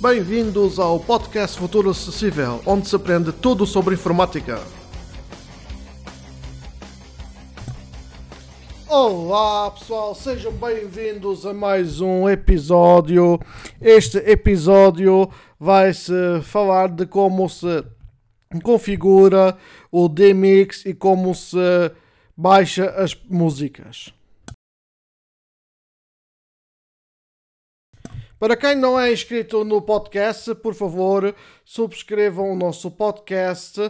Bem-vindos ao podcast Futuro Acessível, onde se aprende tudo sobre informática. Olá pessoal, sejam bem-vindos a mais um episódio. Este episódio vai-se falar de como se configura o DMix e como se baixa as músicas. Para quem não é inscrito no podcast, por favor, subscrevam o nosso podcast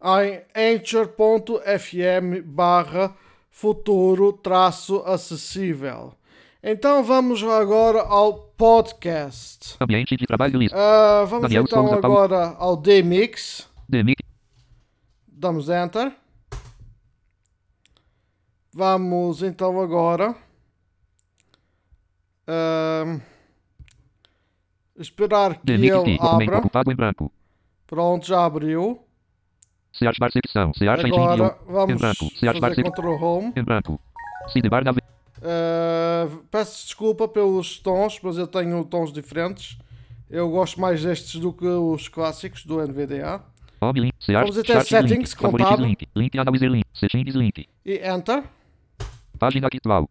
em anchor.fm barra futuro traço acessível. Então vamos agora ao podcast. Ambiente de trabalho listo. Ah, vamos Daniel então Souza Paulo. agora ao DMix. Demic. Damos Enter. Vamos então agora ahm, esperar que Demic ele abra. em branco. Pronto, já abriu. Se ativar secção. Se acha Agora em vamos branco. Se ativar fazer. Ctrl Home. Em branco. Sidebar da Ah, peço desculpa pelos tons, mas eu tenho tons diferentes. Eu gosto mais destes do que os clássicos do NVDA. Home link. Se acha Vamos até settings, link. Contábil. link. Link analyzer link. Settings link. E Enter. Página atual.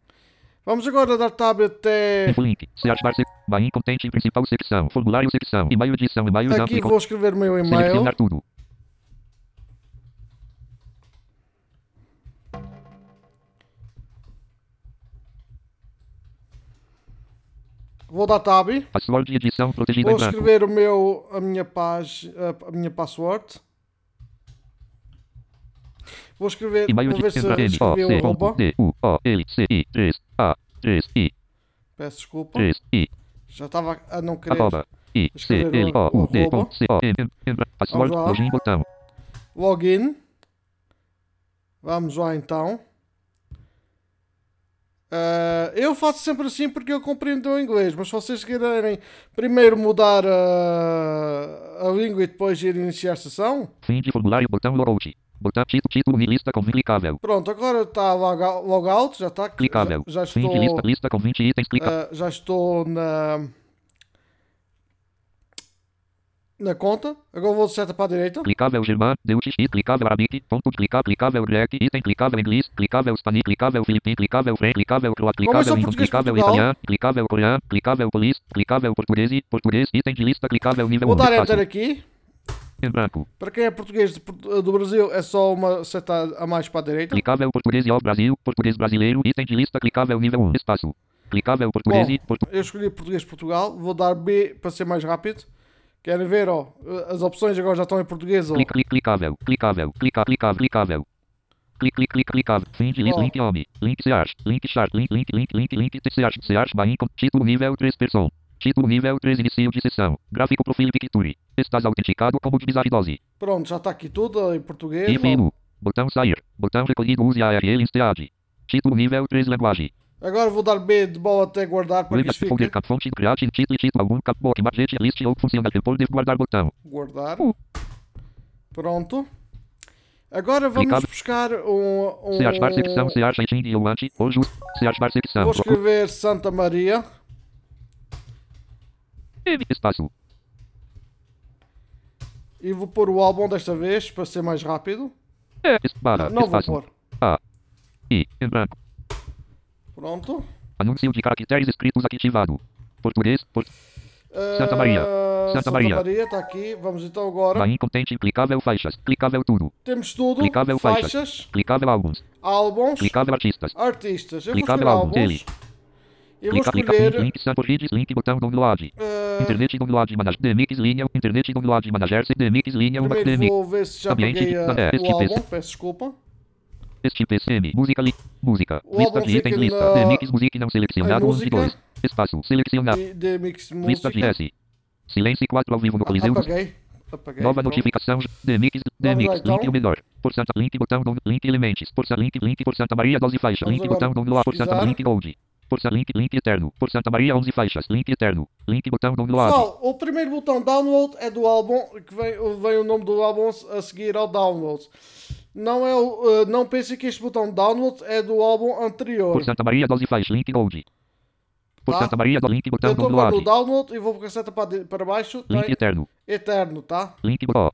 Vamos agora dar tab até link. Se ativar secção. Bahia contente principal secção. Formulário secção. E-mail edição. E-mail aqui. Vou escrever o meu e-mail. Selecionar tudo. Vou dar tab. Password de edição protegida Vou em escrever o meu, a minha página, a minha password. Vou escrever, vou ver se N O escrevi o C arroba. D U O L C I 3 A 3 I Peço desculpa. 3 I Já estava a não querer. arroba I C L O U D o. C O M M password login botão Login. Vamos lá então. Ah, eu faço sempre assim porque eu compreendo o inglês, mas se vocês querem primeiro mudar a, a língua e depois ir iniciar a sessão, fim de formulário botão logout botão título título lista com clicável pronto, agora está loga- logout, já está. clicável Já, já fim de lista estou, lista com 20 itens clica ah, já estou na, na conta. Agora vou seta para a direita. clicável Deutsch I clicável arabic ponto clicar clicável grec item clicável inglês clicável espanhol clicável filipino clicável french clicável croata Como é clicável inglês clicável italiano clicável coreano clicável polis clicável português português item de lista clicável nível Vou 1 dar enter aqui. Em branco Para quem é português do Brasil, é só uma seta a mais para a direita. Clicável português e ao Brasil, português brasileiro, item de lista clicável nível 1, espaço. Clicável português Bom, e portu... eu escolhi português Portugal, vou dar B para ser mais rápido. Querem ver, ó, as opções agora já estão em português, ó. Clic, clic, clicável, clicável, clicar, clicável, clicável. Clic, clic, clic, clicável. Fim de lista, link home, link search, link chart, link, link, link, link, link, search, search, com título nível 3 person. Título nível 3 inicio de sessão. Gráfico profile picture. Estás autenticado como de bizarre dose. Pronto, já está aqui tudo em português. E menu. Botão sair. Botão recolhido use ARL instead. Título nível 3 linguagem. Agora vou dar B de bola até guardar para que Web isto folder fique. fonte create título título algum cap book budget list ou funcional folder guardar botão. Guardar. Uh. Pronto. Agora vamos Clicável. buscar um... um Se ativar secção, se acha em justo. Se ativar secção. Vou escrever Santa Maria. Espaço. E vou pôr o álbum desta vez para ser mais rápido. É, barra, Não vou espaço. pôr. A. I, em branco. Pronto. Anúncio de caracteres escritos ativado. Português, por... Santa Maria. Ah, Santa Maria. está aqui. Vamos então agora. Bahia contente, clicável faixas. Clicável tudo. Temos tudo. Clicável faixas. faixas, Clicável álbuns. álbuns, Clicável artistas. artistas. Eu Clicável vou álbum escrever dele. álbuns. Eu vou Clica, clica, link, link, link, botão, download. ah, Internet, download, manager, DMX, linha, internet, download, manager, DMX, linha, uma DMX. vou ver se já Ambiente peguei de- ah, é, o álbum. Peço desculpa. Este PCM, música, li, música, O lista de itens, lista, DMX, música não selecionado, em 1 de música. 2. Espaço, selecionado, E de mix lista de música. S. Silêncio 4 ao vivo no Coliseu. Apaguei. Apaguei. Nova pronto. notificação, DMX, DMX, lá, então. link o melhor. Por Santa, link, botão, link, elementos. Por Santa, link, link, por Santa Maria, 12 faixas. Vamos Link, botão, download, por Santa, link, gold. Santa, link, link, eterno. Por Santa Maria, 11 faixas. Link, eterno. Link, botão, download. Pessoal, o primeiro botão download é do álbum, que vem, vem o nome do álbum a seguir ao download. Não, é o, uh, não pensem que este botão download é do álbum anterior. Por Santa Maria, 12 faixas. Link, gold. Por tá? Santa Maria do link Eu botão estou agora no download. download e vou com a seta para, para baixo. Link eterno. eterno, tá? Link botão.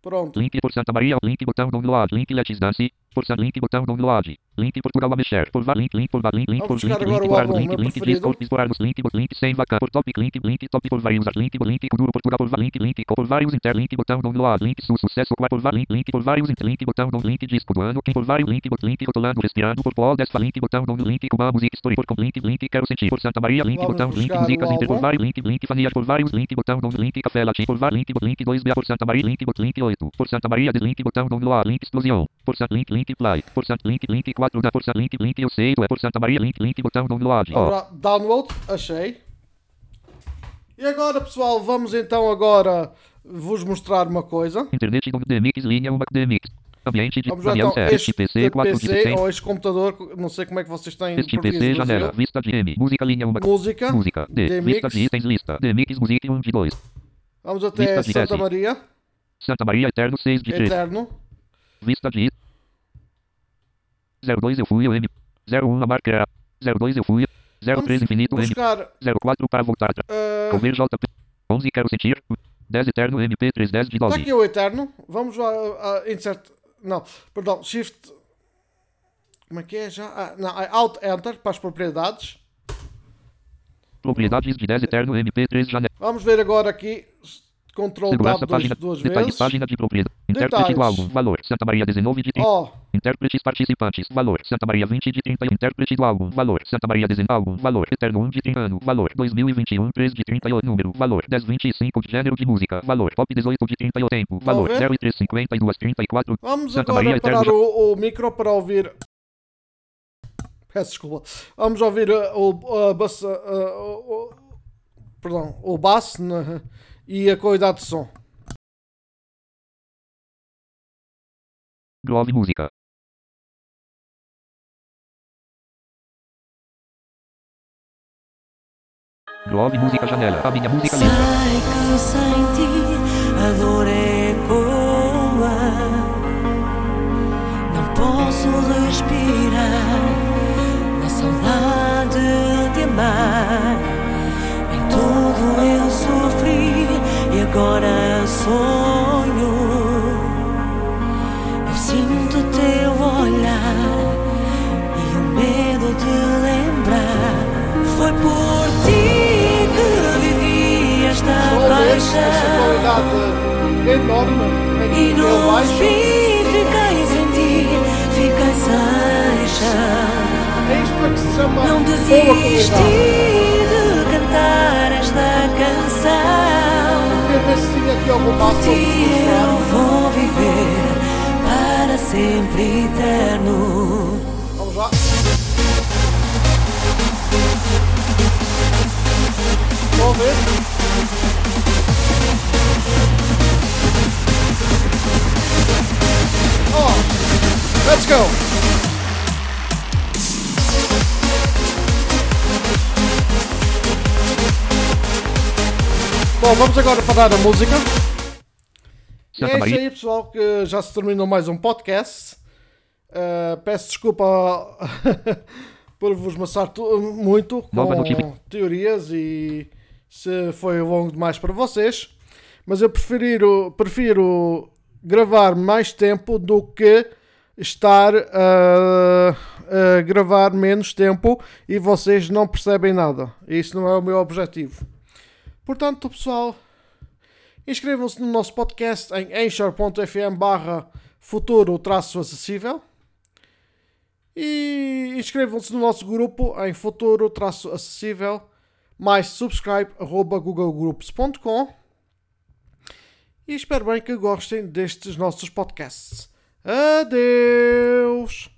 Pronto. Link por Santa Maria, link botão download, link Let's Dance, por Santa link botão download, link Portugal mexer, por va link, link por va link, link por link, link por álbum, link, link. Discord, explorar nos link, bot link sem vaca, por topic, link, link top por vários, link, link, Kuduro, Portugal por va link, link, por vários inter, link botão download, link su sucesso, qual por va link, link por vários inter, link botão down, link disco do ano, quem por vários, link, bot link, rotulando, respirando, por pol, desfa, link botão down, link, cuba, música, story, por com link, link, quero sentir, por Santa Maria, link, botão, link, músicas, inter, por vários, link, link, fania, por vários, link, botão down, link, café latim, por vários, link, bot link 2 b por Santa Maria, link, bot link 8, por Santa Maria, de link, botão download, link, explosão, por Santa, link, link, play, por Santa, link, link 4 da, Santa, link, link, eu sei, tu é por Santa Maria, link, link, botão download, ó. Agora, download, achei. E agora, pessoal, vamos então agora vos mostrar uma coisa. Internet do DMX, linha 1 DMX. Ambiente de Vamos lá então, este PC, 4 de PC 100. ou este computador, não sei como é que vocês têm Este PC, janela, vista de M. Música, linha 1. Música, Música. D. DMX. Lista de itens, lista. DMX, música 1 de 2. vamos até Lista de Santa. Maria, Santa Maria, Eterno 6 de 3. Eterno. Vista de 02 eu fui, o M. 01 a marca. 02 eu fui. 03 infinito, M. buscar 04 para voltar. ah, Comer JP. 11 quero sentir. 10 Eterno MP 310 de Está 12. aqui o Eterno. Vamos lá a insert. Não, perdão, Shift. Como é que é já? Ah, não, é Alt Enter para as propriedades. Propriedades de 10 Eterno MP 3 janela. Vamos ver agora aqui. Ctrl Tab duas, página. duas Detalhes, vezes. página de propriedade. Intérprete Detalhes. álbum. Valor. Santa Maria 19 de 30. Ó, Intérpretes participantes. Valor. Santa Maria 20 de 30. Intérprete álbum. Valor. Santa Maria 19. Álbum. Valor. Eterno 1 de 30 ano. Valor. 2021 3 de 30 Número. Valor. 1025 de gênero de música. Valor. Pop 18 de 30 Tempo. Valor. ver? 0 e 352 34. vamos Santa agora Maria parar Eterno. o, o micro para ouvir. Peço desculpa. Vamos ouvir uh, o, uh, o- o- perdão, o bass né, e a qualidade de som. Grove Música. Grove Música Janela. A minha música que sem ti a dor ecoa. Não posso respirar na saudade de amar. Agora sonho. Eu sinto teu olhar e o medo de lembrar. Foi por ti que vivi esta Só ver essa paixão. qualidade enorme E no fim fiquei sem ti, fiquei sem chão. É isto que se chama Não desisti de cantar esta canção. Tinha aqui para ti vos eu vou viver para sempre eterno. Vamos lá. A ver? Oh, let's go! Bom, vamos agora parar a música. E é isso Maria. aí, pessoal, que já se terminou mais um podcast. Uh, peço desculpa por vos maçar muito com teorias e se foi longo demais para vocês. Mas eu prefiro, prefiro gravar mais tempo do que estar a, a gravar menos tempo e vocês não percebem nada. Isso não é o meu objetivo. Portanto, pessoal, inscrevam-se no nosso podcast em anchor.fm barra futuro traço acessível e inscrevam-se no nosso grupo em futuro traço acessível mais subscribe arroba googlegroups.com e espero bem que gostem destes nossos podcasts. Adeus!